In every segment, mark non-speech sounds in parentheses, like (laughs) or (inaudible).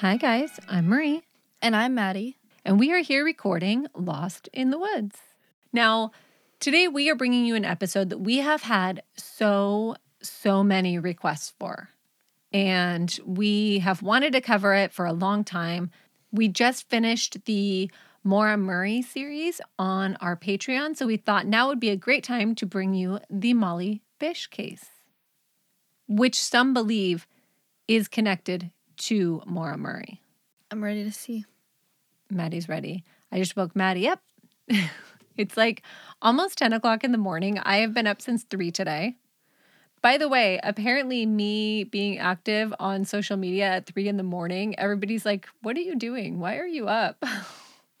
Hi, guys. I'm Marie, And I'm Maddie. and we are here recording Lost in the Woods. Now, today we are bringing you an episode that we have had so, so many requests for. And we have wanted to cover it for a long time. We just finished the Maura Murray series on our Patreon, so we thought now would be a great time to bring you the Molly Bish case, which some believe is connected to Maura Murray. I'm ready to see. Maddie's ready. I just woke Maddie up. (laughs) it's like almost 10 o'clock in the morning. I have been up since three today. By the way, apparently, me being active on social media at three in the morning, everybody's like, What are you doing? Why are you up? (laughs)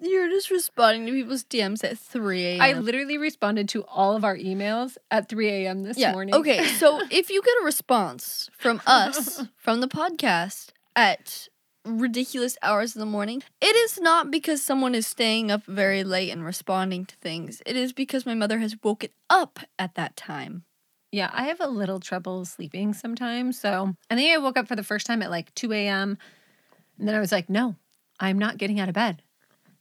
You're just responding to people's DMs at 3 a.m. I literally responded to all of our emails at 3 a.m. this yeah. morning. Okay, so (laughs) if you get a response from us, from the podcast, at ridiculous hours in the morning, it is not because someone is staying up very late and responding to things. It is because my mother has woken up at that time. Yeah, I have a little trouble sleeping sometimes. So I think I woke up for the first time at like 2 a.m. And then I was like, no, I'm not getting out of bed.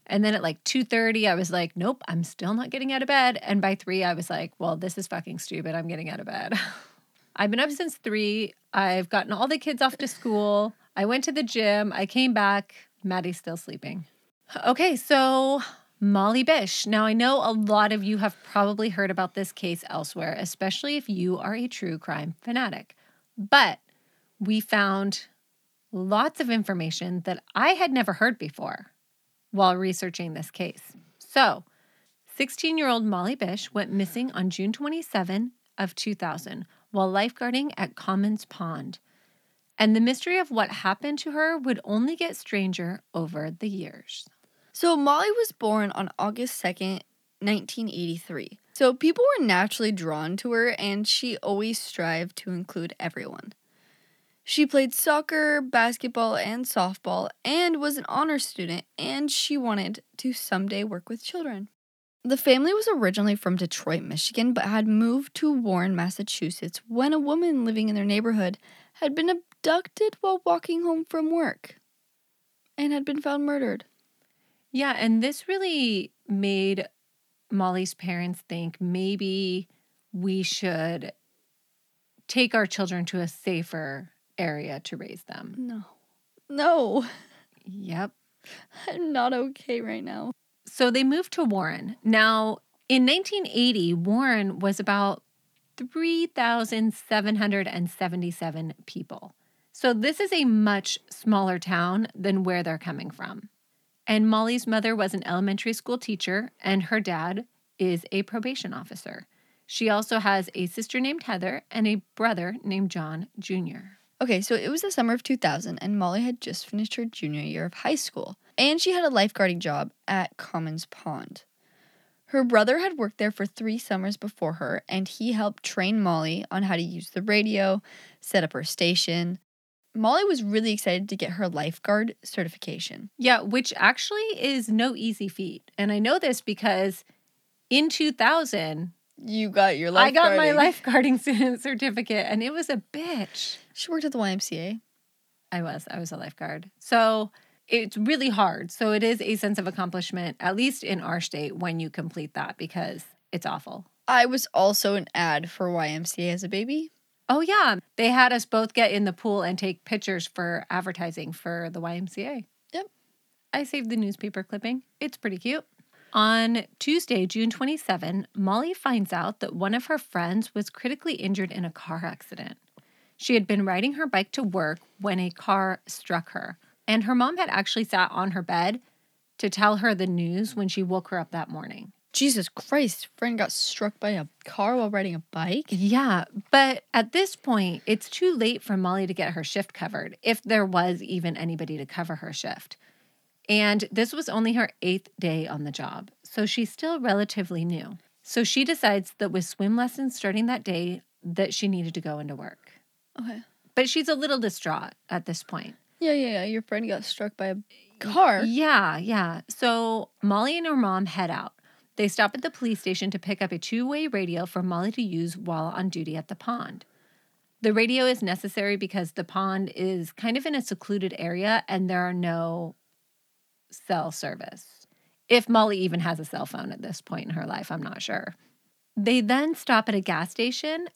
And then at like 2:30, I was like, nope, I'm still not getting out of bed. And by three, I was like, well, this is fucking stupid. I'm getting out of bed. (laughs) I've been up since three. I've gotten all the kids off to school. I went to the gym. I came back. Maddie's still sleeping. Okay, so Molly Bish. Now, I know a lot of you have probably heard about this case elsewhere, especially if you are a true crime fanatic. But we found lots of information that I had never heard before while researching this case. So, 16-year-old Molly Bish went missing on June 27 of 2000 while lifeguarding at Comins Pond. And the mystery of what happened to her would only get stranger over the years. So Molly was born on August 2nd, 1983. So people were naturally drawn to her, and she always strived to include everyone. She played soccer, basketball, and softball, and was an honor student, and she wanted to someday work with children. The family was originally from Detroit, Michigan, but had moved to Warren, Massachusetts when a woman living in their neighborhood had been abducted while walking home from work and had been found murdered. Yeah, and this really made Molly's parents think maybe we should take our children to a safer area to raise them. No. No. Yep. I'm not okay right now. So they moved to Warren. Now, in 1980, Warren was about 3,777 people. So this is a much smaller town than where they're coming from. And Molly's mother was an elementary school teacher, and her dad is a probation officer. She also has a sister named Heather and a brother named John Jr. Okay, so it was the summer of 2000, and Molly had just finished her junior year of high school, and she had a lifeguarding job at Comins Pond. Her brother had worked there for three summers before her, and he helped train Molly on how to use the radio, set up her station. Molly was really excited to get her lifeguard certification. Yeah, which actually is no easy feat. And I know this because in 2000, You got your I got my lifeguarding (laughs) (laughs) certificate and it was a bitch. She worked at the YMCA. I was, I was a lifeguard. So it's really hard. So it is a sense of accomplishment, at least in our state, when you complete that because it's awful. I was also an ad for YMCA as a baby. Oh, yeah. They had us both get in the pool and take pictures for advertising for the YMCA. Yep. I saved the newspaper clipping. It's pretty cute. On Tuesday, June 27, Molly finds out that one of her friends was critically injured in a car accident. She had been riding her bike to work when a car struck her, and her mom had actually sat on her bed to tell her the news when she woke her up that morning. Jesus Christ, friend got struck by a car while riding a bike? Yeah, but at this point, it's too late for Molly to get her shift covered, if there was even anybody to cover her shift. And this was only her eighth day on the job, so she's still relatively new. So she decides that with swim lessons starting that day, that she needed to go into work. Okay. But she's a little distraught at this point. Yeah, yeah, yeah. Your friend got struck by a car. Yeah, yeah. So Molly and her mom head out. They stop at the police station to pick up a two way radio for Molly to use while on duty at the pond. The radio is necessary because the pond is kind of in a secluded area and there are no cell service. If Molly even has a cell phone at this point in her life, I'm not sure. They then stop at a gas station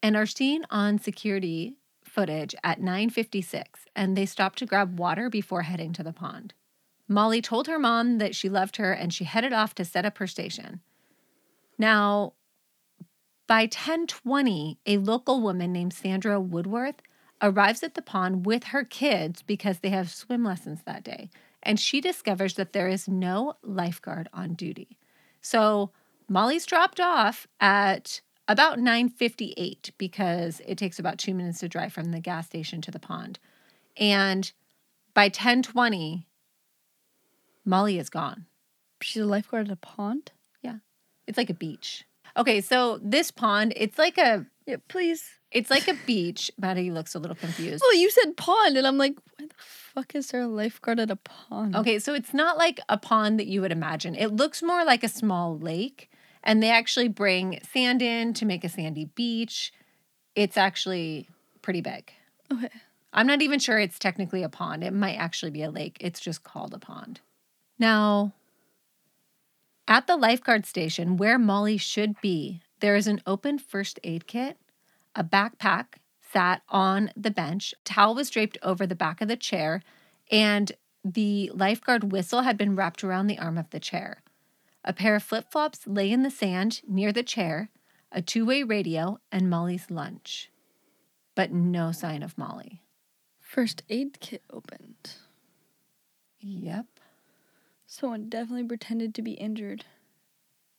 and are seen on security footage at 9:56 and they stop to grab water before heading to the pond. Molly told her mom that she loved her and she headed off to set up her station. Now, by 10:20, a local woman named Sandra Woodworth arrives at the pond with her kids because they have swim lessons that day, and she discovers that there is no lifeguard on duty. So, Molly's dropped off at about 9:58 because it takes about 2 minutes to drive from the gas station to the pond. And by 10:20, Molly is gone. She's a lifeguard at a pond? Yeah. It's like a beach. Okay, so this pond, it's like a Yeah, please. it's like a beach. Maddie looks a little confused. Well, you said pond, and I'm like, why the fuck is there a lifeguard at a pond? Okay, so it's not like a pond that you would imagine. It looks more like a small lake, and they actually bring sand in to make a sandy beach. It's actually pretty big. Okay. I'm not even sure it's technically a pond. It might actually be a lake. It's just called a pond. Now, at the lifeguard station where Molly should be, there is an open first aid kit, a backpack sat on the bench, towel was draped over the back of the chair, and the lifeguard whistle had been wrapped around the arm of the chair. A pair of flip flops lay in the sand near the chair, a two way radio, and Molly's lunch. But no sign of Molly. First aid kit opened. Yep. Someone definitely pretended to be injured.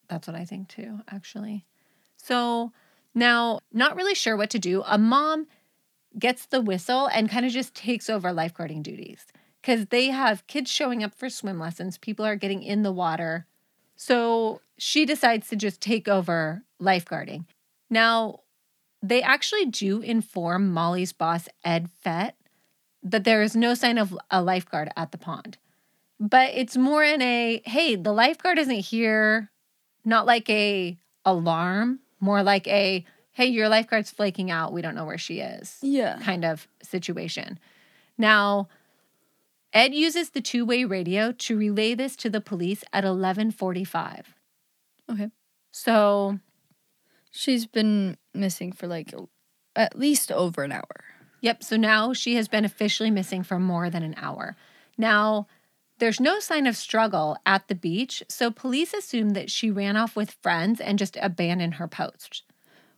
That's what I think too, actually. So now, not really sure what to do. A mom gets the whistle and kind of just takes over lifeguarding duties because they have kids showing up for swim lessons. People are getting in the water. So she decides to just take over lifeguarding. Now, they actually do inform Molly's boss, Ed Fett, that there is no sign of a lifeguard at the pond. But it's more in a hey, the lifeguard isn't here, not like a alarm, more like a hey, your lifeguard's flaking out. We don't know where she is Yeah. kind of situation. Now, Ed uses the two-way radio to relay this to the police at 11:45. Okay. So, She's been missing for like at least over an hour. yep, so now she has been officially missing for more than an hour. Now, there's no sign of struggle at the beach, so police assume that she ran off with friends and just abandoned her post.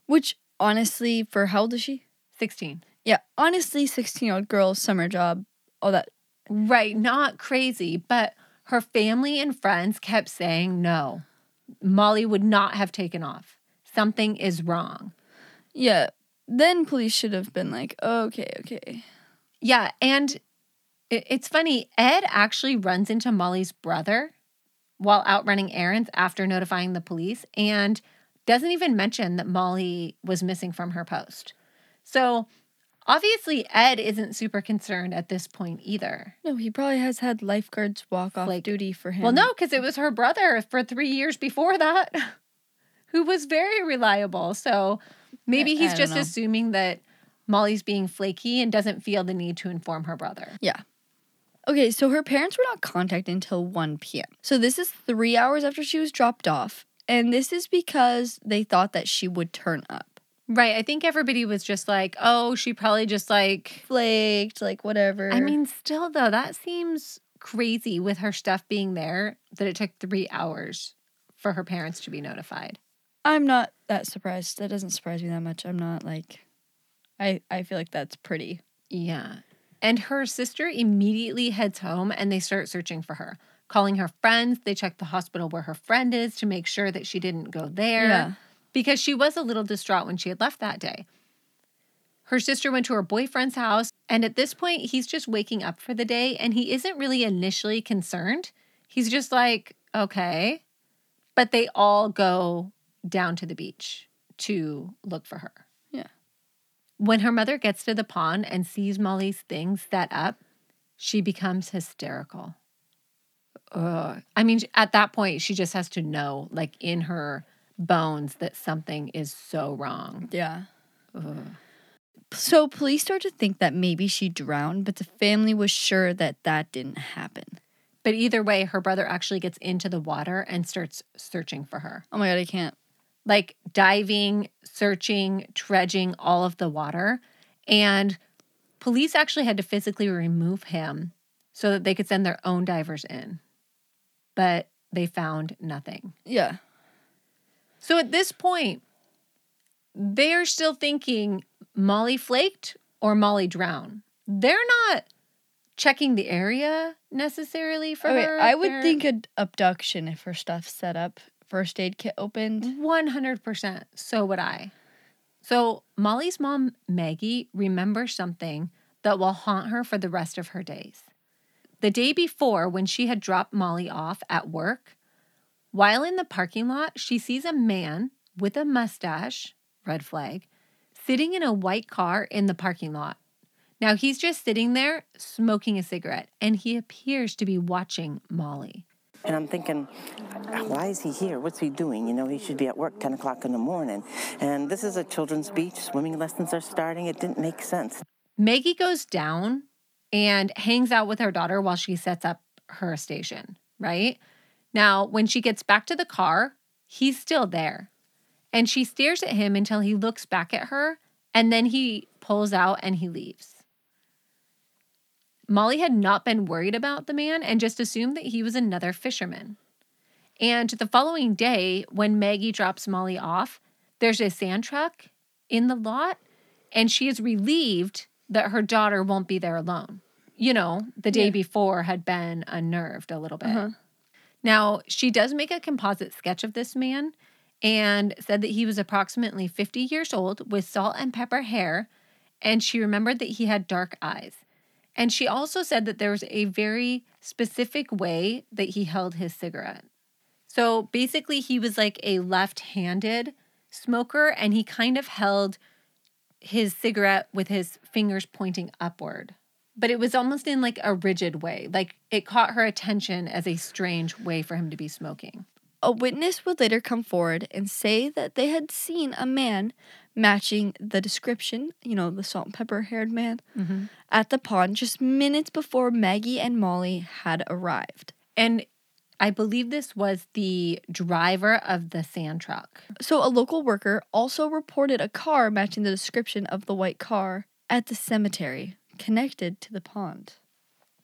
Which honestly, for how old is she? 16. Yeah, honestly, 16 year old girl, summer job, all that. Right, not crazy, but her family and friends kept saying no. Molly would not have taken off. Something is wrong. Yeah. Then police should have been like, okay, okay. Yeah, and it's funny, Ed actually runs into Molly's brother while out running errands after notifying the police and doesn't even mention that Molly was missing from her post. So, obviously Ed isn't super concerned at this point either. No, he probably has had lifeguards walk off Like- duty for him. Well, no, because it was her brother for three years before that, (laughs) who was very reliable. So maybe I- I he's don't just know. assuming that Molly's being flaky and doesn't feel the need to inform her brother. Yeah. Okay, so her parents were not contacted until 1 p.m. So this is three hours after she was dropped off. And this is because they thought that she would turn up. Right. I think everybody was just like, oh, she probably just like. Flaked, like whatever. I mean, still, though, that seems crazy with her stuff being there that it took three hours for her parents to be notified. I'm not that surprised. That doesn't surprise me that much. I'm not like, I, I feel like that's pretty. Yeah. And her sister immediately heads home and they start searching for her, calling her friends. They check the hospital where her friend is to make sure that she didn't go there Yeah. Because she was a little distraught when she had left that day. Her sister went to her boyfriend's house, and at this point, he's just waking up for the day and he isn't really initially concerned. He's just like, okay. But they all go down to the beach to look for her. Yeah. When her mother gets to the pond and sees Molly's things set up, she becomes hysterical. Ugh. I mean, at that point, she just has to know, like in her bones, that something is so wrong. Yeah. Ugh. So police start to think that maybe she drowned, but the family was sure that that didn't happen. But either way, her brother actually gets into the water and starts searching for her. Oh my god, I can't. Like diving, searching, dredging all of the water. And police actually had to physically remove him so that they could send their own divers in. But they found nothing. Yeah. So at this point, they're still thinking Molly flaked or Molly drowned. They're not checking the area necessarily for Okay, her. I would They're- think an abduction if her stuff's set up, first aid kit opened. 100%. So would I. So Molly's mom, Maggie, remembers something that will haunt her for the rest of her days. The day before, when she had dropped Molly off at work, while in the parking lot, she sees a man with a mustache, red flag, sitting in a white car in the parking lot. Now he's just sitting there smoking a cigarette, and he appears to be watching Molly. And I'm thinking, why is he here? What's he doing? You know, he should be at work 10 o'clock in the morning. And this is a children's beach. Swimming lessons are starting. It didn't make sense. Maggie goes down and hangs out with her daughter while she sets up her station, right? Now, when she gets back to the car, he's still there. And she stares at him until he looks back at her and then he pulls out and he leaves. Molly had not been worried about the man and just assumed that he was another fisherman. And the following day, when Maggie drops Molly off, there's a sand truck in the lot and she is relieved that her daughter won't be there alone. You know, the day Yeah. before had been unnerved a little bit. Uh-huh. Now, she does make a composite sketch of this man and said that he was approximately 50 years old with salt and pepper hair, and she remembered that he had dark eyes. And she also said that there was a very specific way that he held his cigarette. So basically, he was like a left handed smoker, and he kind of held his cigarette with his fingers pointing upward. But it was almost in like a rigid way. Like it caught her attention as a strange way for him to be smoking. A witness would later come forward and say that they had seen a man matching the description, you know, the salt and pepper haired man, mm-hmm. at the pond just minutes before Maggie and Molly had arrived. And I believe this was the driver of the sand truck. So, a local worker also reported a car matching the description of the white car at the cemetery connected to the pond.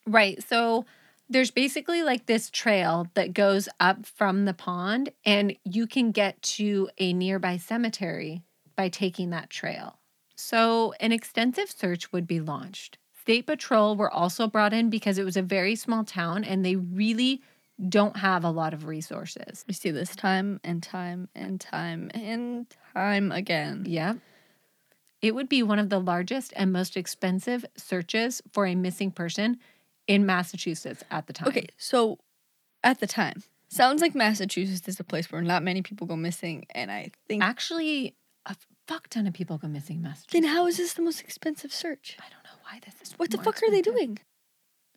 Right. So there's basically like this trail that goes up from the pond, and you can get to a nearby cemetery by taking that trail. So an extensive search would be launched. State Patrol were also brought in because it was a very small town and they really don't have a lot of resources. We see this time and time and time and time again. Yep. It would be one of the largest and most expensive searches for a missing person in Massachusetts at the time. Okay, so at the time, sounds like Massachusetts is a place where not many people go missing, and I think. Actually, a fuck ton of people go missing in Massachusetts. Then how is this the most expensive search? I don't know why this is. What the fuck are they doing?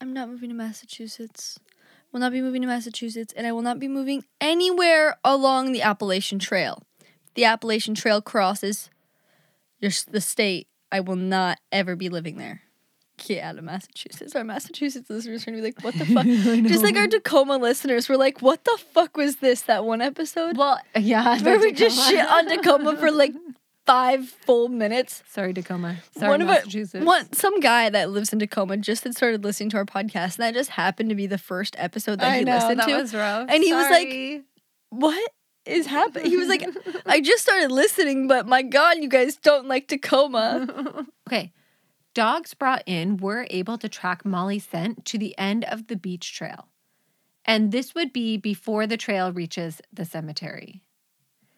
I'm not moving to Massachusetts. Will not be moving to Massachusetts, and I will not be moving anywhere along the Appalachian Trail. The Appalachian Trail crosses your the state. I will not ever be living there. Get out of Massachusetts. Our Massachusetts listeners are gonna be like, "What the (laughs) fuck?" Just like our Tacoma listeners were like, "What the fuck was this?" That one episode Well, yeah. where we just shit on Tacoma for like (laughs) five full minutes. Sorry, Tacoma. Sorry, one of Massachusetts. one some guy that lives in Tacoma just had started listening to our podcast, and that just happened to be the first episode that I he know listened that to. was rough. And he was like, what is happening? He was like, (laughs) I just started listening, but my God, you guys don't like Tacoma. (laughs) okay. Dogs brought in were able to track Molly's scent to the end of the beach trail. And this would be before the trail reaches the cemetery,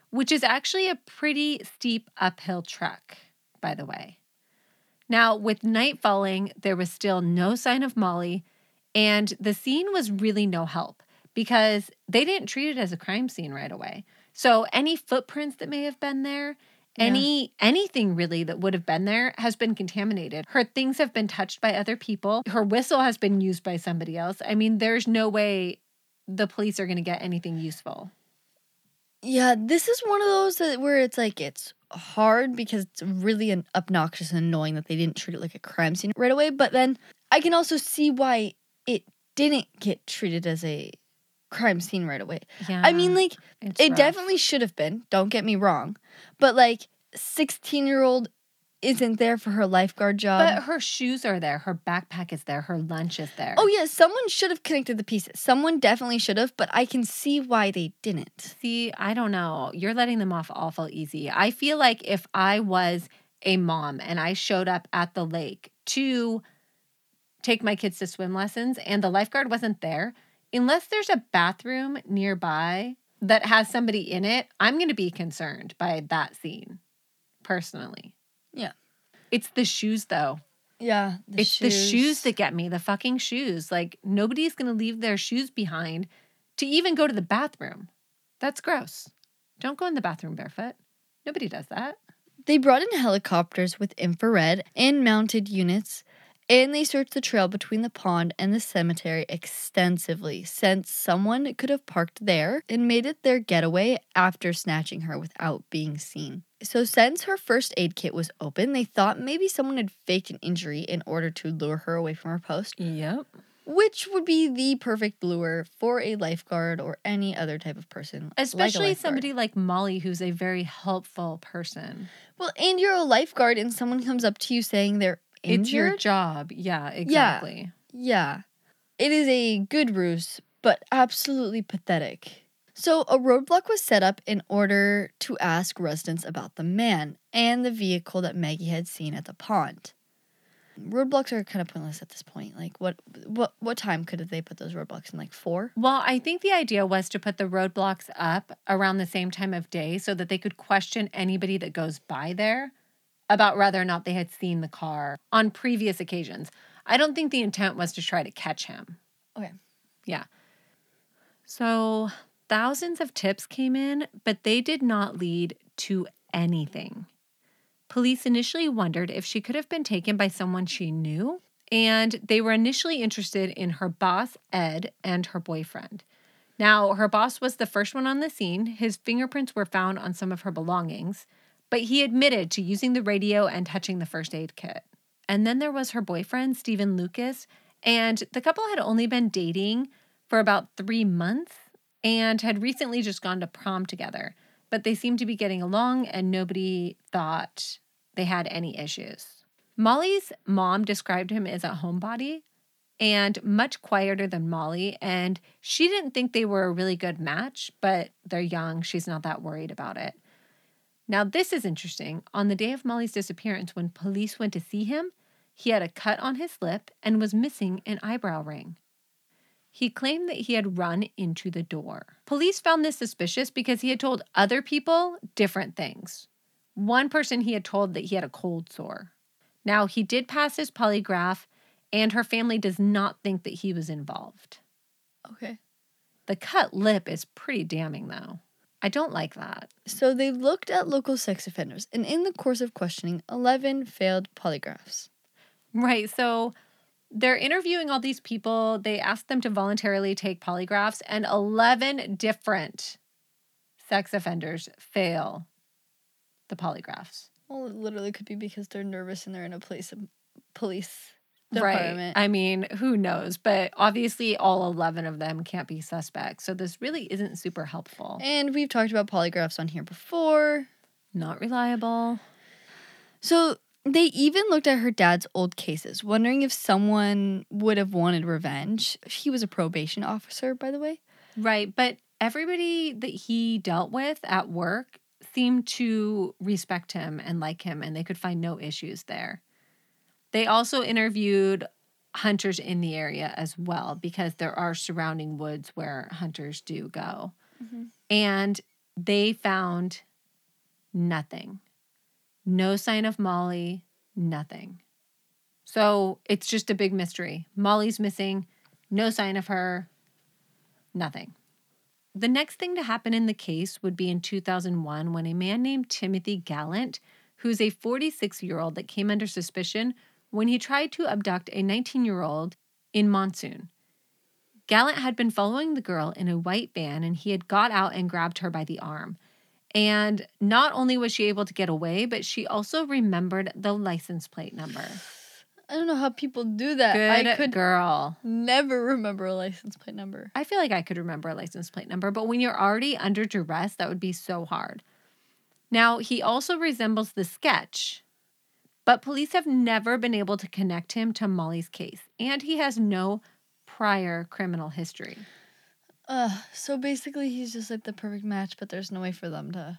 which is actually a pretty steep uphill trek, by the way. Now, with night falling, there was still no sign of Molly, and the scene was really no help because they didn't treat it as a crime scene right away. So, any footprints that may have been there, any anything really that would have been there has been contaminated. Her things have been touched by other people. Her whistle has been used by somebody else. I mean, there's no way the police are going to get anything useful. yeah, this is one of those that where it's like it's hard because it's really an obnoxious and annoying that they didn't treat it like a crime scene right away. But then I can also see why it didn't get treated as a crime scene right away. Yeah. I mean, like, it rough. definitely should have been. Don't get me wrong. But like, 16 year old isn't there for her lifeguard job. But her shoes are there. Her backpack is there. Her lunch is there. oh, yeah, someone should have connected the pieces. Someone definitely should have, but I can see why they didn't. See, I don't know. You're letting them off awful easy. I feel like if I was a mom and I showed up at the lake to take my kids to swim lessons and the lifeguard wasn't there, unless there's a bathroom nearby that has somebody in it, I'm going to be concerned by that scene personally. Yeah. It's the shoes though. Yeah. it's the shoes that get me, the fucking shoes. Like nobody's going to leave their shoes behind to even go to the bathroom. That's gross. Don't go in the bathroom barefoot. Nobody does that. They brought in helicopters with infrared and mounted units, and they searched the trail between the pond and the cemetery extensively, since someone could have parked there and made it their getaway after snatching her without being seen. So, since her first aid kit was open, they thought maybe someone had faked an injury in order to lure her away from her post, Yep. which would be the perfect lure for a lifeguard or any other type of person. Especially lifeguard. somebody like Molly, who's a very helpful person. Well, and you're a lifeguard, and someone comes up to you saying they're injured. It's your job. Yeah, exactly. Yeah. It is a good ruse, but absolutely pathetic. So, a roadblock was set up in order to ask residents about the man and the vehicle that Maggie had seen at the pond. Roadblocks are kind of pointless at this point. Like, what what what time could they put those roadblocks in? Like four? Well, I think the idea was to put the roadblocks up around the same time of day so that they could question anybody that goes by there about whether or not they had seen the car on previous occasions. I don't think the intent was to try to catch him. Okay. Yeah. So thousands of tips came in, but they did not lead to anything. Police initially wondered if she could have been taken by someone she knew, and they were initially interested in her boss, Ed, and her boyfriend. Now, her boss was the first one on the scene. His fingerprints were found on some of her belongings, but he admitted to using the radio and touching the first aid kit. And then there was her boyfriend, Stephen Lucas, and the couple had only been dating for about three months and had recently just gone to prom together. But they seemed to be getting along, and nobody thought they had any issues. Molly's mom described him as a homebody and much quieter than Molly, and she didn't think they were a really good match, but they're young. She's not that worried about it. Now, this is interesting. On the day of Molly's disappearance, when police went to see him, he had a cut on his lip and was missing an eyebrow ring. He claimed that he had run into the door. Police found this suspicious because he had told other people different things. One person he had told that he had a cold sore. Now, he did pass his polygraph, and her family does not think that he was involved. Okay. The cut lip is pretty damning, though. I don't like that. So they looked at local sex offenders, and in the course of questioning, 11 failed polygraphs. Right. So they're interviewing all these people. They asked them to voluntarily take polygraphs, and 11 different sex offenders fail the polygraphs. Well, it literally could be because they're nervous and they're in a place of police Right. I mean, who knows? But obviously, all 11 of them can't be suspects. So this really isn't super helpful. And we've talked about polygraphs on here before. Not reliable. So they even looked at her dad's old cases, wondering if someone would have wanted revenge. He was a probation officer, by the way. Right. But everybody that he dealt with at work seemed to respect him and like him, and they could find no issues there. They also interviewed hunters in the area as well because there are surrounding woods where hunters do go. Mhm. And they found nothing. No sign of Molly, nothing. So it's just a big mystery. Molly's missing, no sign of her, nothing. The next thing to happen in the case would be in 2001 when a man named Timothy Gallant, who's a 46 year old that came under suspicion when he tried to abduct a 19 year old in Monson. Gallant had been following the girl in a white van and he had got out and grabbed her by the arm. And not only was she able to get away, but she also remembered the license plate number. I don't know how people do that. Good I could girl. never remember a license plate number. I feel like I could remember a license plate number, but when you're already under duress, that would be so hard. Now, he also resembles the sketch, but police have never been able to connect him to Molly's case, and he has no prior criminal history. Uh, so basically, he's just like the perfect match, but there's no way for them to.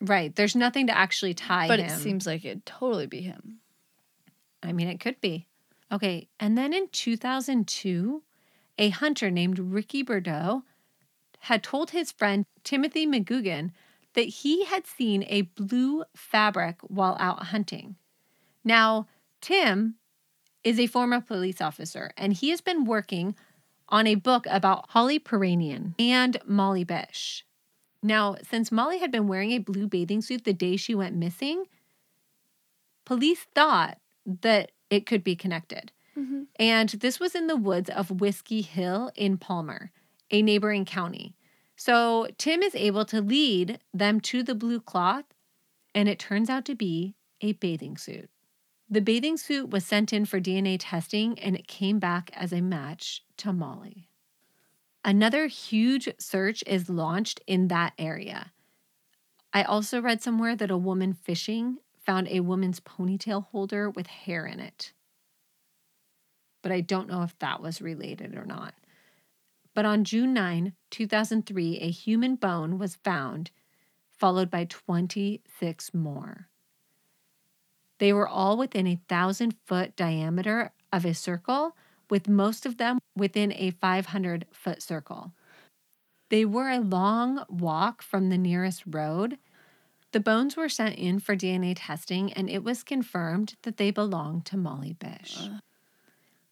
Right. There's nothing to actually tie But him. it seems like it'd totally be him. I mean, it could be. Okay. And then in 2002, a hunter named Ricky Bordeaux had told his friend Timothy McGugan that he had seen a blue fabric while out hunting. Now, Tim is a former police officer and he has been working on a book about Holly Piirainen and Molly Bish. Now, since Molly had been wearing a blue bathing suit the day she went missing, police thought that it could be connected. Mm-hmm. And this was in the woods of Whiskey Hill in Palmer, a neighboring county. So Tim is able to lead them to the blue cloth, and it turns out to be a bathing suit. The bathing suit was sent in for DNA testing, and it came back as a match to Molly. Another huge search is launched in that area. I also read somewhere that a woman fishing found a woman's ponytail holder with hair in it. But I don't know if that was related or not. But on June 9, 2003, a human bone was found, followed by 26 more. They were all within a thousand foot diameter of a circle, with most of them within a 500 foot circle. They were a long walk from the nearest road. The bones were sent in for DNA testing, and it was confirmed that they belonged to Molly Bish.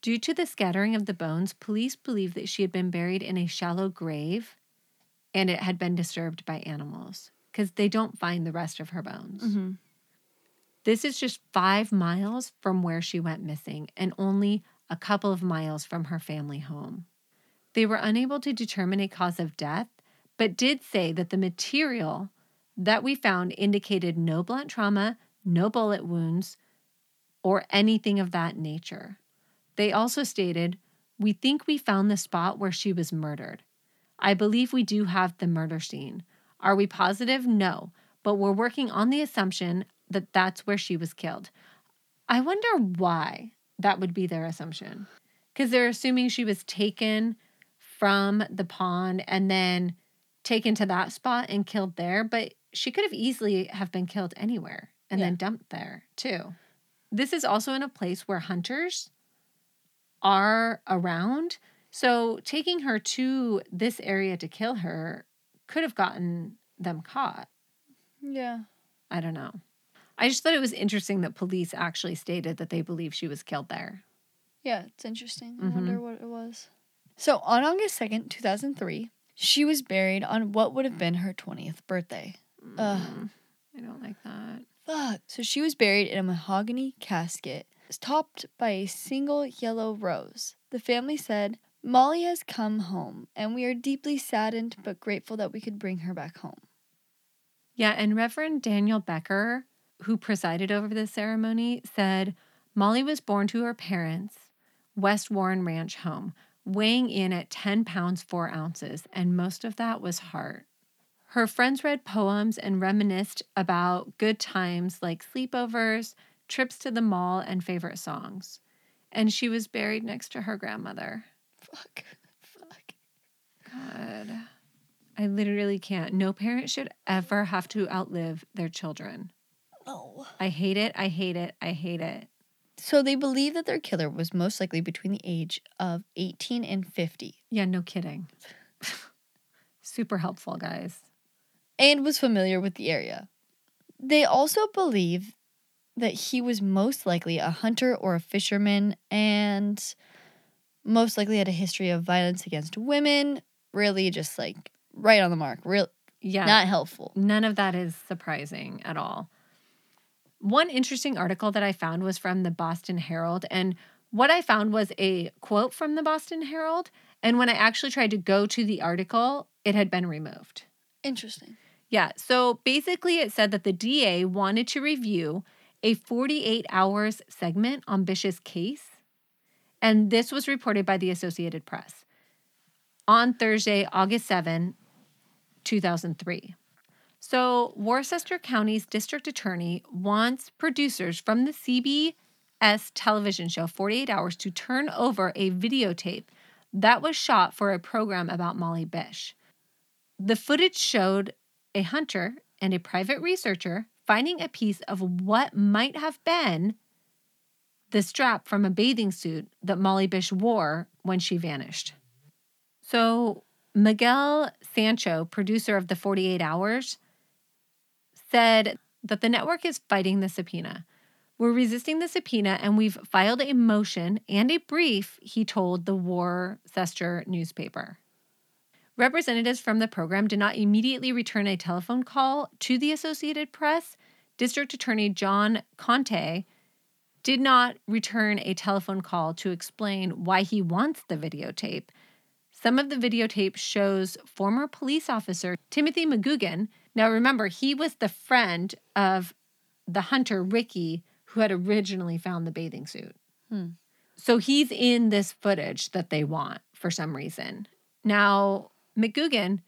Due to the scattering of the bones, police believe that she had been buried in a shallow grave and it had been disturbed by animals because they don't find the rest of her bones. Mm-hmm. This is just five miles from where she went missing and only a couple of miles from her family home. They were unable to determine a cause of death, but did say that the material that we found indicated no blunt trauma, no bullet wounds, or anything of that nature. They also stated, We think we found the spot where she was murdered. I believe we do have the murder scene. Are we positive? No, but we're working on the assumption that that's where she was killed. I wonder why that would be their assumption. Because they're assuming she was taken from the pond and then taken to that spot and killed there, but she could have easily have been killed anywhere and then dumped there too. This is also in a place where hunters are around. So taking her to this area to kill her could have gotten them caught. Yeah. I don't know. I just thought it was interesting that police actually stated that they believe she was killed there. Yeah, it's interesting. I Mhm. wonder what it was. So on August 2nd, 2003, she was buried on what would have been her 20th birthday. Ugh. Mm, I don't like that. Fuck. So she was buried in a mahogany casket topped by a single yellow rose. The family said, Molly has come home, and we are deeply saddened but grateful that we could bring her back home. Yeah, and Reverend Daniel Becker, who presided over the ceremony, said Molly was born to her parents' West Warren Ranch home, weighing in at 10 pounds 4 ounces, and most of that was heart. Her friends read poems and reminisced about good times like sleepovers, trips to the mall, and favorite songs. And she was buried next to her grandmother. Fuck. Fuck. God. I literally can't. No parent should ever have to outlive their children. No. I hate it. I hate it. I hate it. So they believe that their killer was most likely between the age of 18 and 50 Yeah, no kidding. (laughs) Super helpful, guys. and was familiar with the area. They also believe that he was most likely a hunter or a fisherman and most likely had a history of violence against women. Really, just like right on the mark. Real, Yeah. not helpful. None of that is surprising at all. One interesting article that I found was from the Boston Herald. And what I found was a quote from the Boston Herald. And when I actually tried to go to the article, it had been removed. Interesting. Yeah. So basically, it said that the DA wanted to review a 48 hours segment on Bish's case. And this was reported by the Associated Press on Thursday, August 7, 2003. So, Worcester County's district attorney wants producers from the CBS television show 48 Hours to turn over a videotape that was shot for a program about Molly Bish. The footage showed a hunter and a private researcher finding a piece of what might have been the strap from a bathing suit that Molly Bish wore when she vanished. So, Miguel Sancho, producer of the 48 Hours, said that the network is fighting the subpoena. We're resisting the subpoena and we've filed a motion and a brief, he told the Worcester newspaper. Representatives from the program did not immediately return a telephone call to the Associated Press. District Attorney John Conte did not return a telephone call to explain why he wants the videotape. Some of the videotape shows former police officer Timothy McGugan. Now, remember, he was the friend of the hunter, Ricky, who had originally found the bathing suit. Hmm. So he's in this footage that they want for some reason. Now, McGugan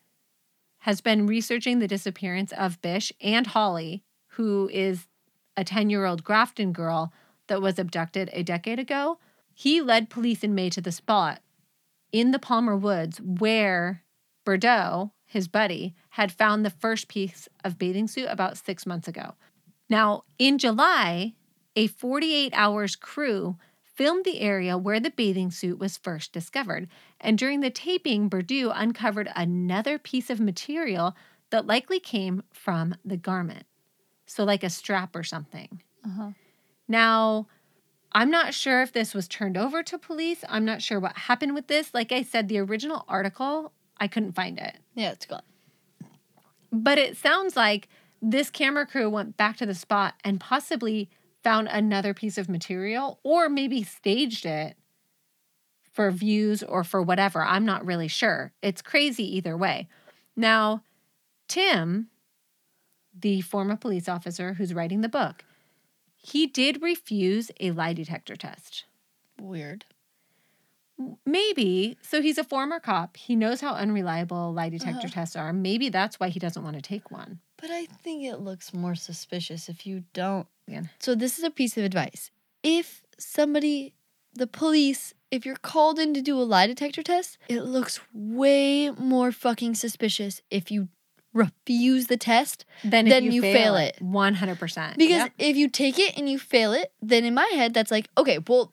has been researching the disappearance of Bish and Holly, who is a 10 year old Grafton girl that was abducted a decade ago. He led police in May to the spot in the Palmer Woods where Bordeaux, his buddy, had found the first piece of bathing suit about six months ago. Now, in July, a 48 hours crew filmed the area where the bathing suit was first discovered. And during the taping, Bordeaux uncovered another piece of material that likely came from the garment. So, like a strap or something. Uh-huh. Now, I'm not sure if this was turned over to police. I'm not sure what happened with this. Like I said, the original article, I couldn't find it. Yeah, it's gone. But it sounds like this camera crew went back to the spot and possibly found another piece of material or maybe staged it for views or for whatever. I'm not really sure. It's crazy either way. Now, Tim, the former police officer who's writing the book, he did refuse a lie detector test. Weird. Maybe. So he's a former cop. He knows how unreliable lie detector Uh-huh. tests are. Maybe that's why he doesn't want to take one. But I think it looks more suspicious if you don't. Yeah. So this is a piece of advice. If somebody, the police, if you're called in to do a lie detector test, it looks way more fucking suspicious if you refuse the test Then, Then if you you, fail fail, it. it, 100%. Because Yep. if you take it and you fail it, then in my head, that's like, okay, well,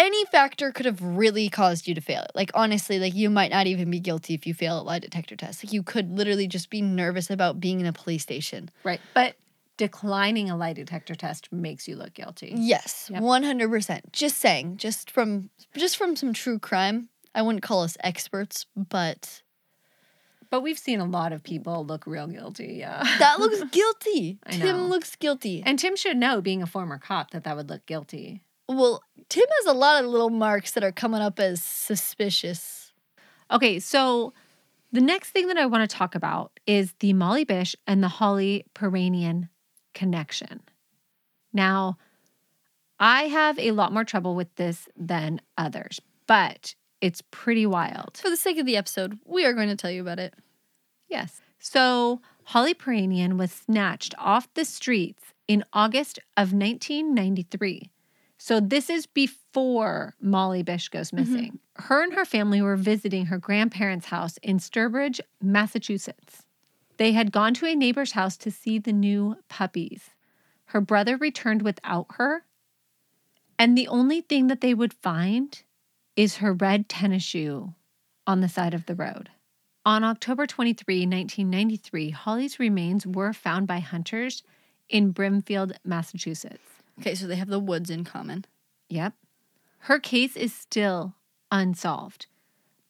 any factor could have really caused you to fail it. Like, honestly, like you might not even be guilty if you fail a lie detector test. Like, you could literally just be nervous about being in a police station. Right. But declining a lie detector test makes you look guilty. Yes, Yep. one hundred percent. Just saying, just from just from some true crime. I wouldn't call us experts, but But we've seen a lot of people look real guilty. Yeah. (laughs) that looks (laughs) guilty. Tim looks guilty. and Tim should know, being a former cop, that that would look guilty. well, Tim has a lot of little marks that are coming up as suspicious. Okay. So the next thing that I want to talk about is the Molly Bish and the Holly Piirainen connection. Now, I have a lot more trouble with this than others, but it's pretty wild. For the sake of the episode, we are going to tell you about it. Yes. So Holly Piirainen was snatched off the streets in August of 1993. So this is before Molly Bish goes mm-hmm. missing. Her and her family were visiting her grandparents' house in Sturbridge, Massachusetts. They had gone to a neighbor's house to see the new puppies. Her brother returned without her, and the only thing that they would find is her red tennis shoe on the side of the road. On October 23, 1993, Holly's remains were found by hunters in Brimfield, Massachusetts. Okay, so they have the woods in common. Yep. Her case is still unsolved,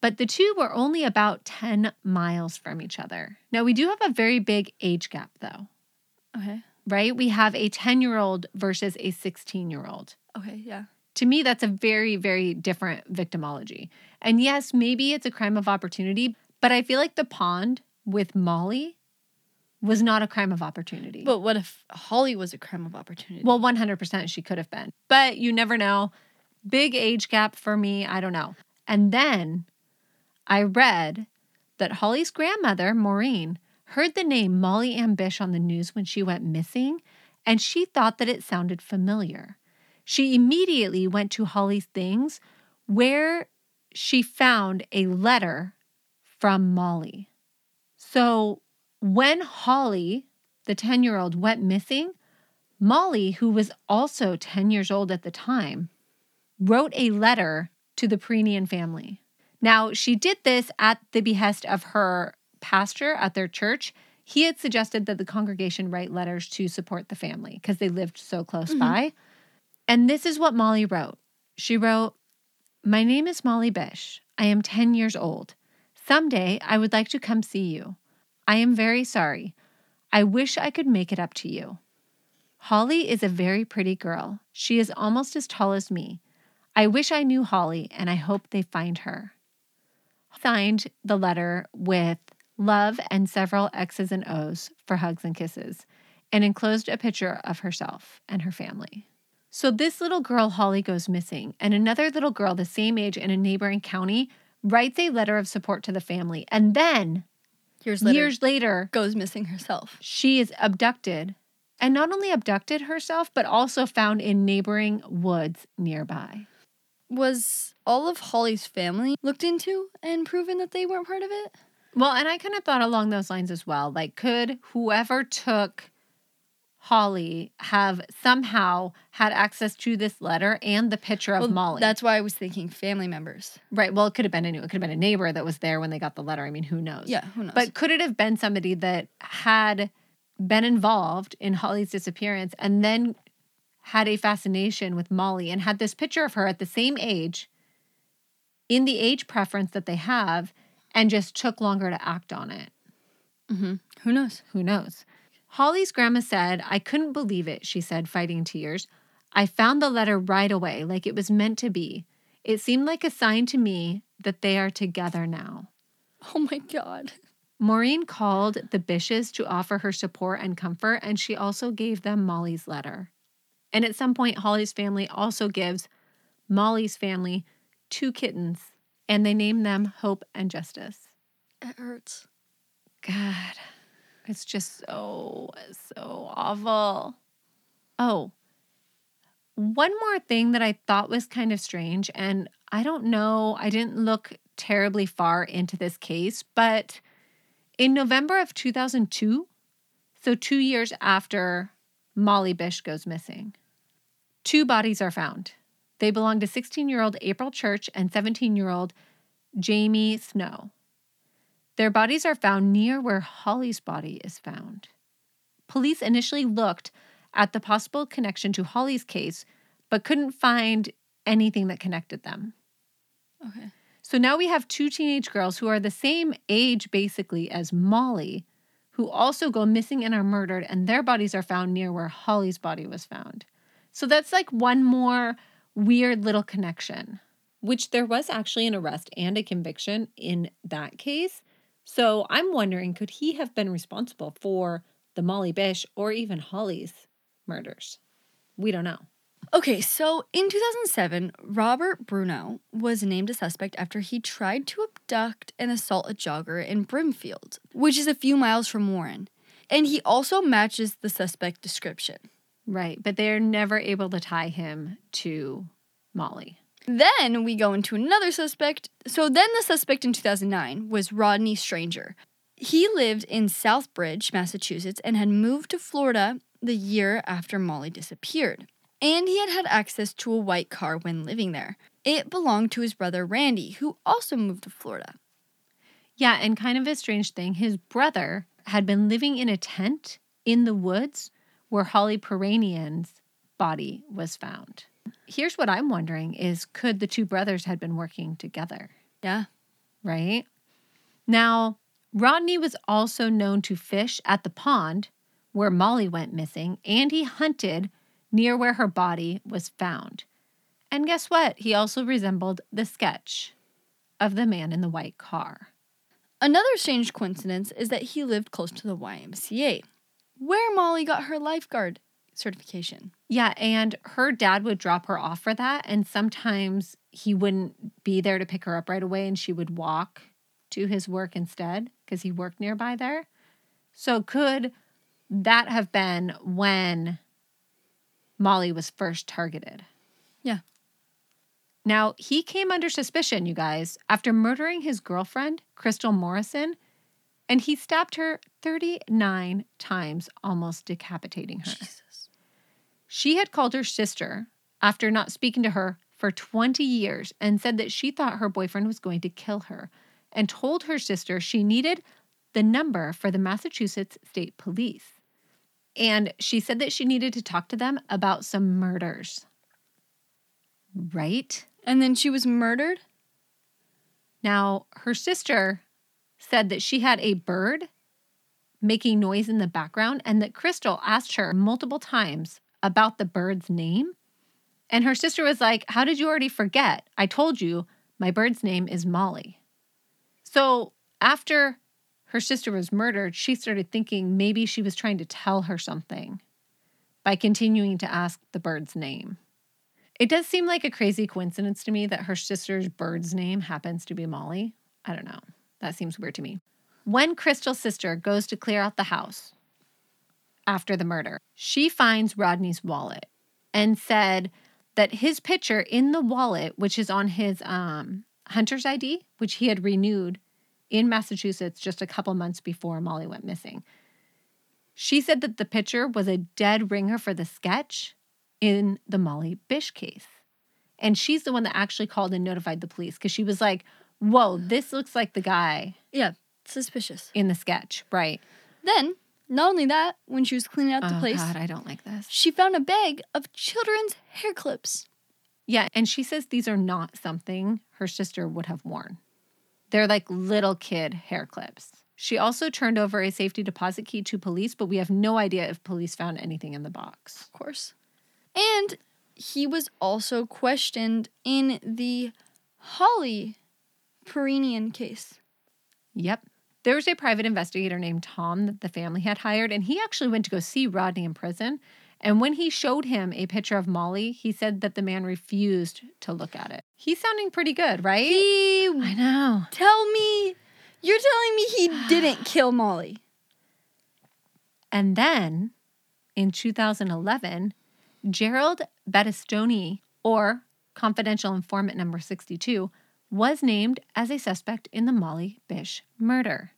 but the two were only about 10 miles from each other. Now, we do have a very big age gap, though, Okay. right? We have a 10 year old versus a 16 year old. Okay, yeah. To me, that's a very, very different victimology. And yes, maybe it's a crime of opportunity, but I feel like the pond with Molly was not a crime of opportunity. But what if Holly was a crime of opportunity? well, 100% she could have been. But you never know. Big age gap for me, I don't know. And then I read that Holly's grandmother, Maureen, heard the name Molly Ambish on the news when she went missing, and she thought that it sounded familiar. She immediately went to Holly's things where she found a letter from Molly. So when Holly, the 10 year old, went missing, Molly, who was also 10 years old at the time, wrote a letter to the Piirainen family. Now, she did this at the behest of her pastor at their church. He had suggested that the congregation write letters to support the family because they lived so close mm-hmm. by. And this is what Molly wrote. She wrote, My name is Molly Bish. I am 10 years old. Someday I would like to come see you. I am very sorry. I wish I could make it up to you. Holly is a very pretty girl. She is almost as tall as me. I wish I knew Holly and I hope they find her. Signed the letter with love and several X's and O's for hugs and kisses, and enclosed a picture of herself and her family. So, this little girl, Holly, goes missing, and another little girl the same age in a neighboring county writes a letter of support to the family. And then, years later, years later, goes missing herself. she is abducted and not only abducted herself, but also found in neighboring woods nearby. Was all of Holly's family looked into and proven that they weren't part of it? Well, and I kind of thought along those lines as well. Like, could whoever took Holly have somehow had access to this letter and the picture of Well, Molly? That's why I was thinking family members. right. Well, it could have been a new, it could have been a neighbor that was there when they got the letter. I mean, who knows? Yeah, who knows? But could it have been somebody that had been involved in Holly's disappearance and then had a fascination with Molly and had this picture of her at the same age in the age preference that they have and just took longer to act on it? Mm-hmm. who knows? Who knows? Holly's grandma said, I couldn't believe it, she said, fighting tears. I found the letter right away, like it was meant to be. It seemed like a sign to me that they are together now. Oh my god. Maureen called the Bishes to offer her support and comfort, and she also gave them Molly's letter. And at some point, Holly's family also gives Molly's family two kittens, and they name them Hope and Justice. It hurts. God, it's just so, so awful. Oh, one more thing that I thought was kind of strange, and I don't know, I didn't look terribly far into this case, but in November of 2002, so two years after Molly Bish goes missing, two bodies are found. They belong to 16 year old April Church and 17 year old Jamie Snow. Their bodies are found near where Holly's body is found. Police initially looked at the possible connection to Holly's case, but couldn't find anything that connected them. Okay. So now we have two teenage girls who are the same age basically as Molly, who also go missing and are murdered, and their bodies are found near where Holly's body was found. So that's like one more weird little connection, which there was actually an arrest and a conviction in that case. So I'm wondering could he have been responsible for the Molly Bish or even Holly's murders? We don't know. Okay, so in 2007, Robert Bruno was named a suspect after he tried to abduct and assault a jogger in Brimfield, which is a few miles from Warren. And he also matches the suspect description. Right. But they're never able to tie him to Molly. Then we go into another suspect. So then the suspect in 2009 was Rodney Stanger. He lived in Southbridge, Massachusetts, and had moved to Florida the year after Molly disappeared. And he had had access to a white car when living there. It belonged to his brother Randy, who also moved to Florida. Yeah, and kind of a strange thing, his brother had been living in a tent in the woods where Holly Piirainen's body was found. Here's what I'm wondering is could the two brothers had been working together, Yeah. right? Now, Rodney was also known to fish at the pond where Molly went missing, and he hunted near where her body was found. And guess what? He also resembled the sketch of the man in the white car. Another strange coincidence is that he lived close to the YMCA, where Molly got her lifeguard certification. Yeah, and her dad would drop her off for that. And sometimes he wouldn't be there to pick her up right away and she would walk to his work instead because he worked nearby there. So, could that have been when Molly was first targeted? Yeah. Now, he came under suspicion, you guys, after murdering his girlfriend, Crystal Morrison, and he stabbed her 39 times, almost decapitating her. Jesus. She had called her sister after not speaking to her for 20 years and said that she thought her boyfriend was going to kill her and told her sister she needed the number for the Massachusetts State Police. And she said that she needed to talk to them about some murders. Right? And then she was murdered? Now, her sister said that she had a bird making noise in the background and that Crystal asked her multiple times about the bird's name. And her sister was like, How did you already forget? I told you my bird's name is Molly. So after her sister was murdered, she started thinking maybe she was trying to tell her something by continuing to ask the bird's name. It does seem like a crazy coincidence to me that her sister's bird's name happens to be Molly. I don't know. That seems weird to me. When Crystal's sister goes to clear out the house after the murder, she finds Rodney's wallet and said that his picture in the wallet, which is on his um, hunter's ID, which he had renewed in Massachusetts just a couple months before Molly went missing. She said that the picture was a dead ringer for the sketch in the Molly Bish case. And she's the one that actually called and notified the police because she was like, whoa, this looks like the guy Yeah, suspicious. in the sketch, right? Then, not only that, when she was cleaning out the oh, place, God, I don't like this. she found a bag of children's hair clips. Yeah, and she says these are not something her sister would have worn. They're like little kid hair clips. She also turned over a safety deposit key to police, but we have no idea if police found anything in the box. Of course. And he was also questioned in the Holly Piirainen case. Yep. There was a private investigator named Tom that the family had hired, and he actually went to go see Rodney in prison. And when he showed him a picture of Molly, he said that the man refused to look at it. He's sounding pretty good, right? He I know. tell me you're telling me he (sighs) didn't kill Molly. And then in 2011, Gerald Battistoni, or confidential informant number 62, was named as a suspect in the Molly Bish murder.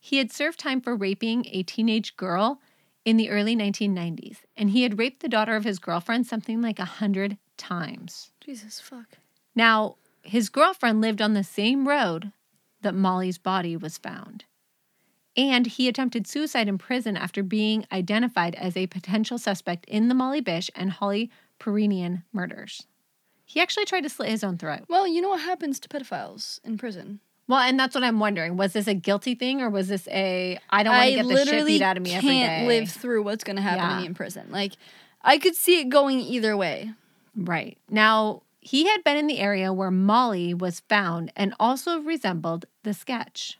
He had served time for raping a teenage girl in the early 1990s, and he had raped the daughter of his girlfriend something like a hundred times. Jesus fuck. Now, his girlfriend lived on the same road that Molly's body was found. And he attempted suicide in prison after being identified as a potential suspect in the Molly Bish and Holly Piirainen murders. He actually tried to slit his own throat. Well, you know what happens to pedophiles in prison. Well, and that's what I'm wondering. Was this a guilty thing or was this a I don't want to get the shit beat out of me can't every day? live through what's going to happen Yeah. to me in prison. Like, I could see it going either way. Right. Now, he had been in the area where Molly was found and also resembled the sketch.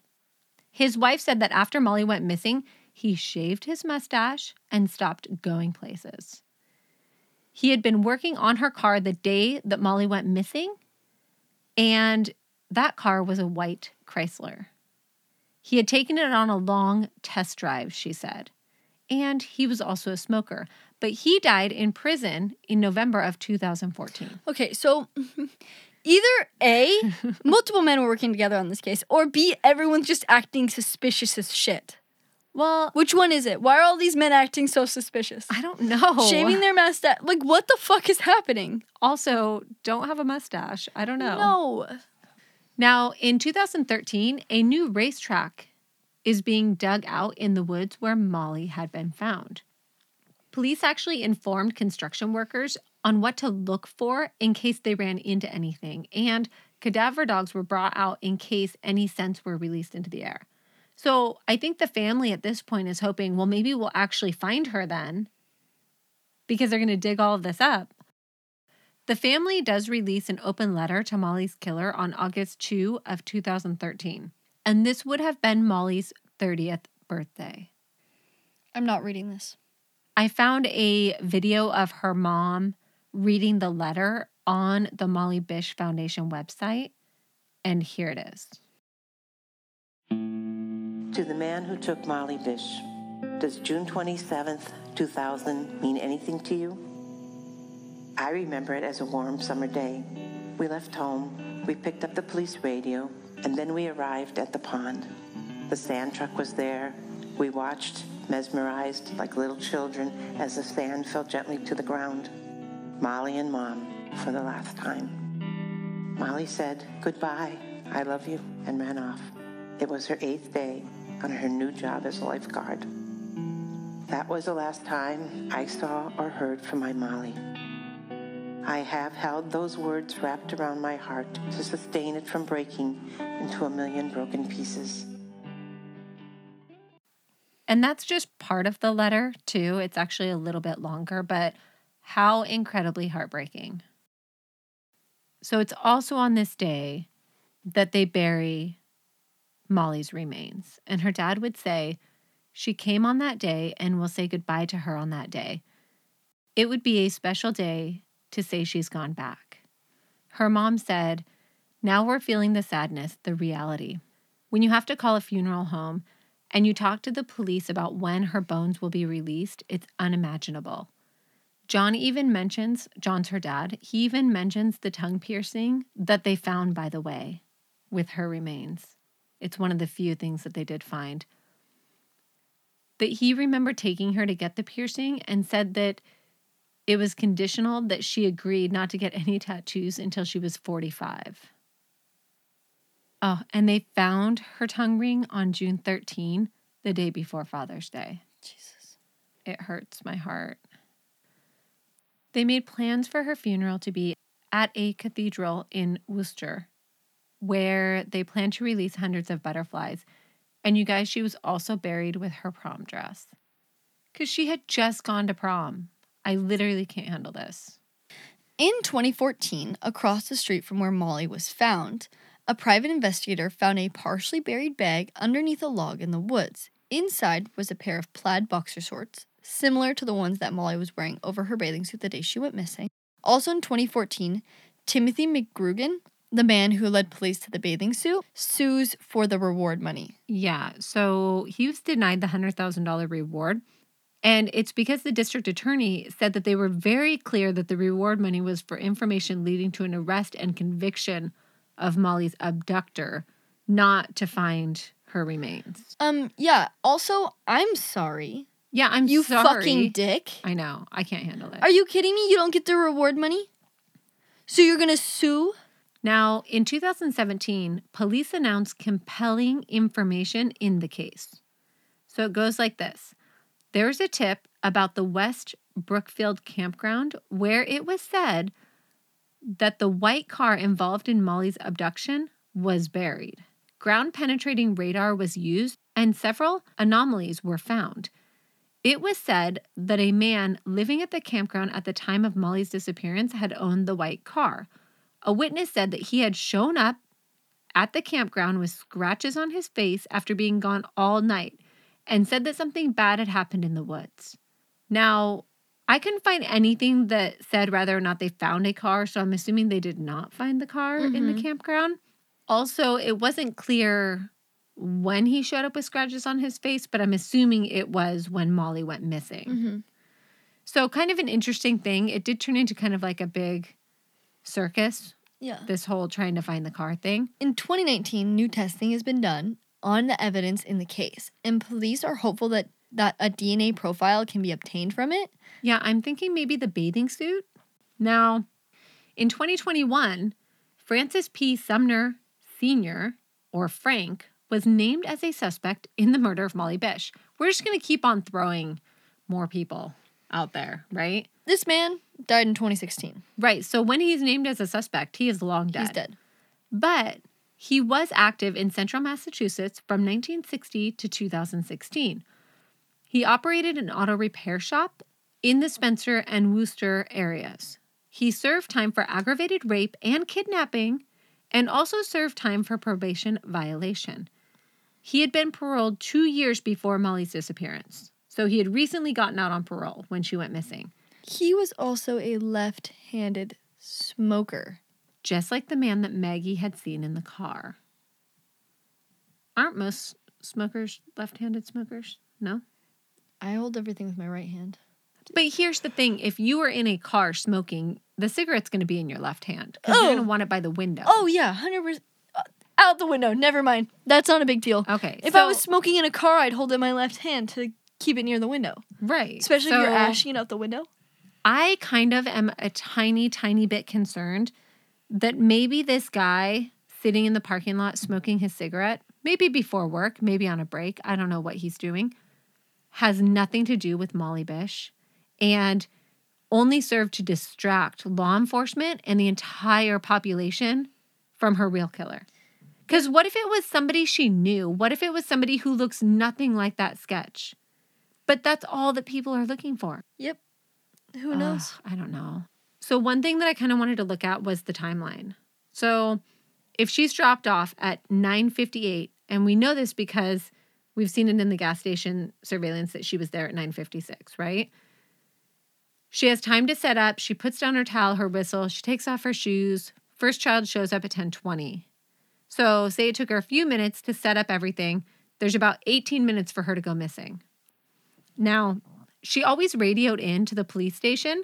His wife said that after Molly went missing, he shaved his mustache and stopped going places. He had been working on her car the day that Molly went missing, and that car was a white Chrysler. He had taken it on a long test drive, she said. And he was also a smoker. But he died in prison in November of 2014. Okay, so (laughs) either A, multiple men were working together on this case, or B, everyone's just acting suspicious as shit. Well, Which one is it? Why are all these men acting so suspicious? I don't know. Shaving their mustache. Like, what the fuck is happening? also, don't have a mustache. I don't know. No. Now, in 2013, a new racetrack is being dug out in the woods where Molly had been found. Police actually informed construction workers on what to look for in case they ran into anything, and cadaver dogs were brought out in case any scents were released into the air. So I think the family at this point is hoping, well, maybe we'll actually find her then because they're going to dig all of this up. The family does release an open letter to Molly's killer on August 2 of 2013. and this would have been Molly's 30th birthday. I'm not reading this. I found a video of her mom reading the letter on the Molly Bish Foundation website, and here it is. To the man who took Molly Bish, does June 27th, 2000 mean anything to you? I remember it as a warm summer day. We left home, we picked up the police radio, and then we arrived at the pond. The sand truck was there. We watched, mesmerized like little children, as the sand fell gently to the ground. Molly and Mom for the last time. Molly said, Goodbye, I love you, and ran off. It was her eighth day on her new job as a lifeguard. That was the last time I saw or heard from my Molly. I have held those words wrapped around my heart to sustain it from breaking into a million broken pieces. And that's just part of the letter, too. It's actually a little bit longer, but how incredibly heartbreaking. So it's also on this day that they bury Molly's remains. And her dad would say, She came on that day and we'll say goodbye to her on that day. It would be a special day to say she's gone back. Her mom said, Now we're feeling the sadness, the reality. When you have to call a funeral home and you talk to the police about when her bones will be released, it's unimaginable. John even mentions, John's her dad, he even mentions the tongue piercing that they found, by the way, with her remains. It's one of the few things that they did find. That he remembered taking her to get the piercing and said that it was conditional that she agreed not to get any tattoos until she was 45. Oh, and they found her tongue ring on June 13, the day before Father's Day. Jesus. It hurts my heart. They made plans for her funeral to be at a cathedral in Worcester, where they plan to release hundreds of butterflies. And you guys, she was also buried with her prom dress because she had just gone to prom. I literally can't handle this. In 2014, across the street from where Molly was found, a private investigator found a partially buried bag underneath a log in the woods. Inside was a pair of plaid boxer shorts, similar to the ones that Molly was wearing over her bathing suit the day she went missing. Also in 2014, Timothy McGrugan, the man who led police to the bathing suit, sues for the reward money. Yeah, so he was denied the $100,000 reward. And it's because the district attorney said that they were very clear that the reward money was for information leading to an arrest and conviction of Molly's abductor, not to find her remains. Um, yeah. Also, I'm sorry. Yeah, I'm You sorry. fucking dick. I know. I can't handle it. Are you kidding me? You don't get the reward money? So you're gonna sue? Now, in 2017, police announced compelling information in the case. So it goes like this There's a tip about the West Brookfield campground where it was said that the white car involved in Molly's abduction was buried. Ground penetrating radar was used, and several anomalies were found. It was said that a man living at the campground at the time of Molly's disappearance had owned the white car. A witness said that he had shown up at the campground with scratches on his face after being gone all night and said that something bad had happened in the woods. Now, I couldn't find anything that said whether or not they found a car, so I'm assuming they did not find the car in the Mhm. campground. Also, it wasn't clear when he showed up with scratches on his face, but I'm assuming it was when Molly went missing. Mm-hmm. So, kind of an interesting thing. It did turn into kind of like a big circus, Yeah. this whole trying to find the car thing. In 2019, new testing has been done on the evidence in the case, and police are hopeful that, that a DNA profile can be obtained from it. Yeah, I'm thinking maybe the bathing suit. Now, in 2021, Francis P. Sumner Sr., or Frank, was named as a suspect in the murder of Molly Bish. We're just going to keep on throwing more people out there, right? This man died in 2016. Right. So when he's named as a suspect, he is long dead. He's dead. But he was active in central Massachusetts from 1960 to 2016. He operated an auto repair shop in the Spencer and Worcester areas. He served time for aggravated rape and kidnapping and also served time for probation violation. He had been paroled two years before Molly's disappearance. So he had recently gotten out on parole when she went missing, He was also a left handed smoker. just like the man that Maggie had seen in the car. Aren't most smokers left handed smokers? No? I hold everything with my right hand. But here's the thing if you are in a car smoking, the cigarette's going to be in your left hand because you're Oh. going to want it by the window. Oh, yeah, 100%. uh, Out the window. Never mind. That's not a big deal. okay. If I was smoking in a car, I'd hold it in my left hand to keep it near the window. right, Especially if you're ashing it out the window. I kind of am a tiny, tiny bit concerned that maybe this guy sitting in the parking lot smoking his cigarette, maybe before work, maybe on a break, I don't know what he's doing, has nothing to do with Molly Bish and only served to distract law enforcement and the entire population from her real killer. Because what if it was somebody she knew? What if it was somebody who looks nothing like that sketch? But that's all that people are looking for. Yep. Who knows? Ugh, I don't know. So one thing that I kind of wanted to look at was the timeline. So if she's dropped off at 9:58 and we know this because we've seen it in the gas station surveillance that she was there at 9:56, right? She has time to set up, she puts down her towel, her whistle, she takes off her shoes. First child shows up at 10:20. So say it took her a few minutes to set up everything. There's about 18 minutes for her to go missing. Now, she always radioed in to the police station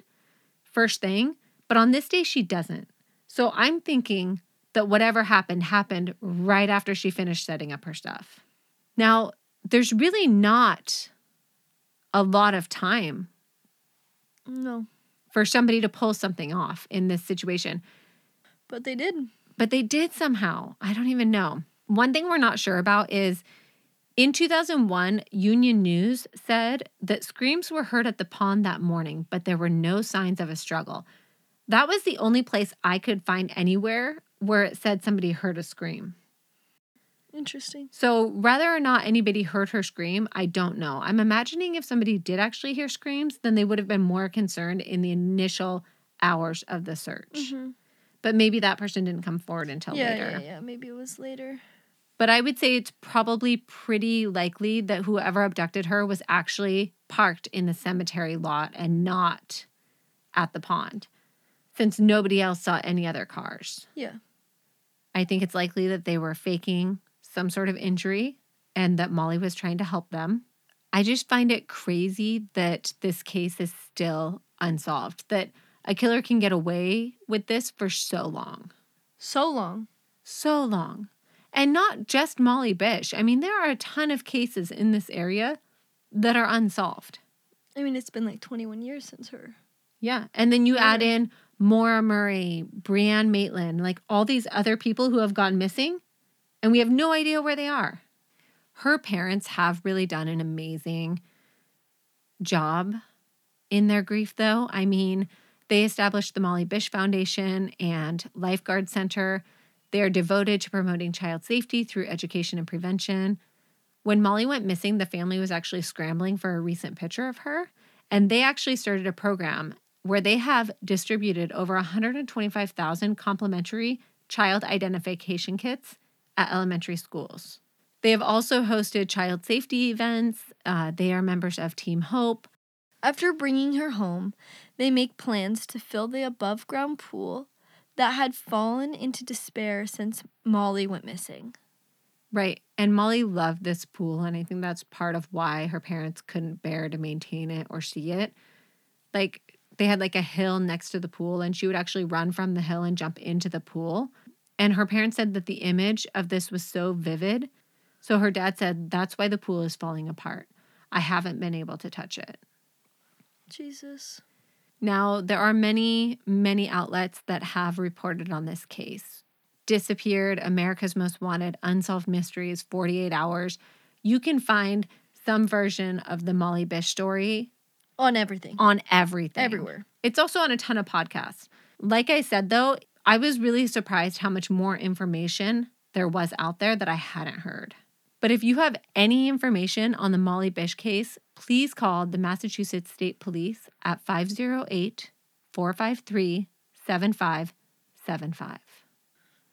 first thing, but on this day she doesn't. So I'm thinking that whatever happened happened right after she finished setting up her stuff. Now, there's really not a lot of time No. for somebody to pull something off in this situation, But they did. but they did somehow. I don't even know. One thing we're not sure about is in 2001, Union News said that screams were heard at the pond that morning, but there were no signs of a struggle. That was the only place I could find anywhere where it said somebody heard a scream. Interesting. So, whether or not anybody heard her scream, I don't know. I'm imagining if somebody did actually hear screams, then they would have been more concerned in the initial hours of the search. Mhm. But maybe that person didn't come forward until Yeah, later. yeah, yeah. Maybe it was later. But I would say it's probably pretty likely that whoever abducted her was actually parked in the cemetery lot and not at the pond, since nobody else saw any other cars. Yeah. I think it's likely that they were faking some sort of injury and that Molly was trying to help them. I just find it crazy that this case is still unsolved, that a killer can get away with this for so long. So long. So long. And not just Molly Bish. I mean, there are a ton of cases in this area that are unsolved. I mean, it's been like 21 years since her. Yeah. And then you add in Maura Murray, Brianne Maitland, like all these other people who have gone missing, and we have no idea where they are. Her parents have really done an amazing job in their grief, though. I mean, they established the Molly Bish Foundation and Lifeguard Center. They are devoted to promoting child safety through education and prevention. When Molly went missing, the family was actually scrambling for a recent picture of her. And they actually started a program where they have distributed over 125,000 complimentary child identification kits at elementary schools. They have also hosted child safety events. Uh, they are members of Team Hope. After bringing her home, they make plans to fill the above ground pool that had fallen into despair since Molly went missing. Right. And Molly loved this pool. And I think that's part of why her parents couldn't bear to maintain it or see it. Like they had like a hill next to the pool, and she would actually run from the hill and jump into the pool. And her parents said that the image of this was so vivid. So her dad said, That's why the pool is falling apart. I haven't been able to touch it. Jesus. Now, there are many, many outlets that have reported on this case. Disappeared, America's Most Wanted, Unsolved Mysteries, 48 Hours. You can find some version of the Molly Bish story On everything. on everything. Everywhere. It's also on a ton of podcasts. Like I said, though, I was really surprised how much more information there was out there that I hadn't heard. But if you have any information on the Molly Bish case, please call the Massachusetts State Police at 508 453 7575.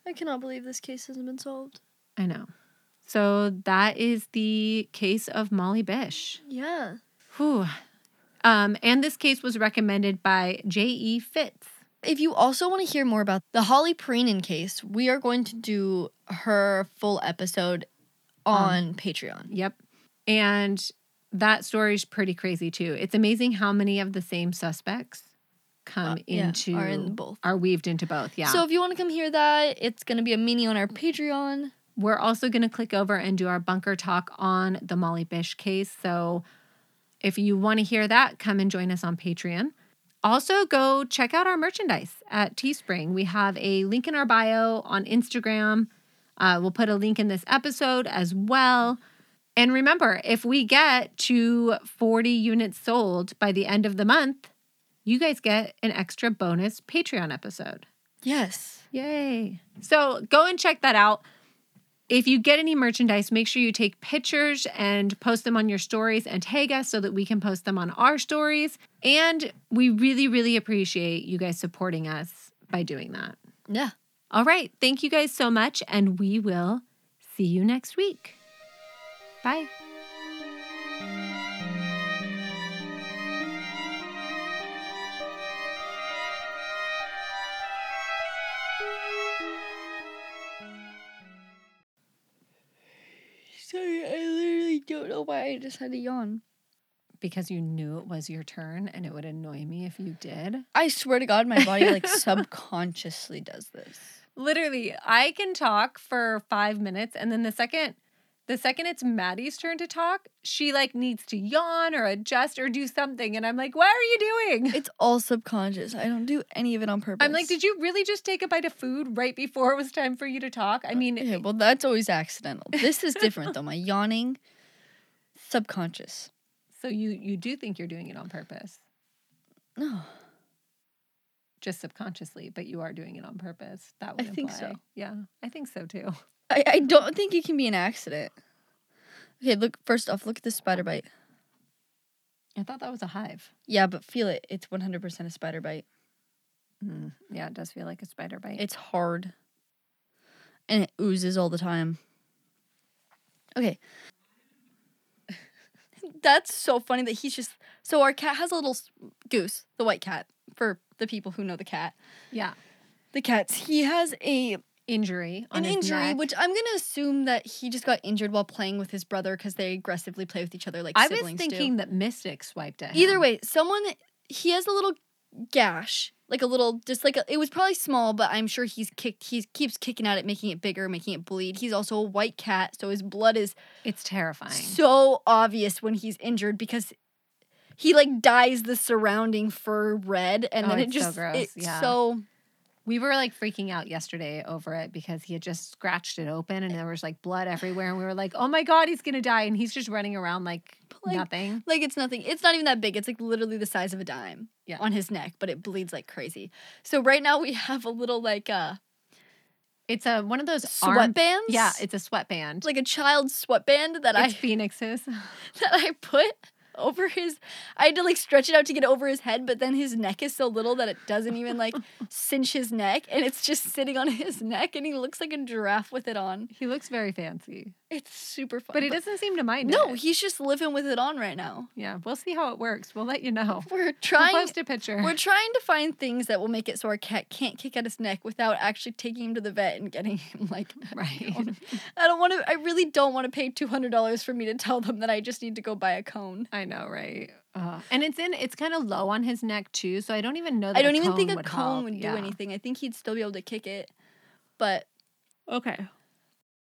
I cannot believe this case hasn't been solved. I know. So that is the case of Molly Bish. Yeah. Whew. Um, and this case was recommended by J.E. Fitz. If you also want to hear more about the Holly Piirainen case, we are going to do her full episode on Patreon. Yep. And that story's pretty crazy too. It's amazing how many of the same suspects come Uh, yeah, into are in both. are weaved into both. Yeah. So if you want to come hear that, it's going to be a mini on our Patreon. We're also going to click over and do our bunker talk on the Molly Bish case. So if you want to hear that, come and join us on Patreon. Also, go check out our merchandise at Teespring. We have a link in our bio on Instagram. Uh, we'll put a link in this episode as well. And remember, if we get to 40 units sold by the end of the month, you guys get an extra bonus Patreon episode. Yes. Yay. So go and check that out. If you get any merchandise, make sure you take pictures and post them on your stories and tag us so that we can post them on our stories. And we really, really appreciate you guys supporting us by doing that. Yeah. All right. Thank you guys so much. And we will see you next week. Bye. Sorry, I literally don't know why I just had to yawn. Because you knew it was your turn and it would annoy me if you did. I swear to God, my body like (laughs) subconsciously does this. Literally, I can talk for five minutes, and then the second, the second it's Maddie's turn to talk, she like needs to yawn or adjust or do something, and I'm like, "What are you doing?" It's all subconscious. I don't do any of it on purpose. I'm like, "Did you really just take a bite of food right before it was time for you to talk?" I mean, Yeah, well, that's always accidental. This is different though. My yawning, subconscious. so you you do think you're doing it on purpose, No, just subconsciously, but you are doing it on purpose. That would I think so. Yeah, I think so too. I, I don't think it can be an accident. Okay, look. First off, look at this spider bite. I thought that was a hive. Yeah, but feel it. It's 100% a spider bite. Mm, yeah, it does feel like a spider bite. It's hard. And it oozes all the time. Okay. (laughs) That's so funny that he's just. So our cat has a little goose, the white cat, for the people who know the cat. yeah, The cats. He has a injury an injury, neck. which I'm gonna assume that he just got injured while playing with his brother because they aggressively play with each other like I was siblings do. thinking that Mystic swiped at Either way, someone he has a little gash, like a little, just like a, it was probably small, but I'm sure he's kicked. He keeps kicking at it, making it bigger, making it bleed. He's also a white cat, so his blood is It's terrifying. so obvious when he's injured because he like dyes the surrounding fur red, and Oh, then it it's so just gross, it's yeah. so we were like freaking out yesterday over it because he had just scratched it open and there was like blood everywhere. And we were like, oh my God, he's going to die. And he's just running around like, Like, nothing. like it's nothing. It's not even that big. It's like literally the size of a dime Yeah. on his neck, but it bleeds like crazy. So right now we have a little like uh It's a one of those arm- sweatbands. Yeah, it's a sweatband. like a child's sweatband that I it's Phoenix's. (laughs) that I put (laughs) over his I had to like stretch it out to get it over his head, but then his neck is so little that it doesn't even like (laughs) cinch his neck and it's just sitting on his neck and he looks like a giraffe with it on. He looks very fancy, It's super fun. but he doesn't seem to mind No, it. he's just living with it on right now. yeah, we'll see how it works. We'll let you know. (laughs) We're We'll trying post a picture. we're trying to find things that will make it so our cat can't kick at his neck without actually taking him to the vet and getting him (laughs) like (laughs) right. I don't want to I really don't want to pay $200 for me to tell them that I just need to go buy a cone. I know, right? Uh, and it's in. It's kind of low on his neck too, so I don't even know. That I don't even think a would cone help. would do Yeah. anything. I think he'd still be able to kick it. But Okay.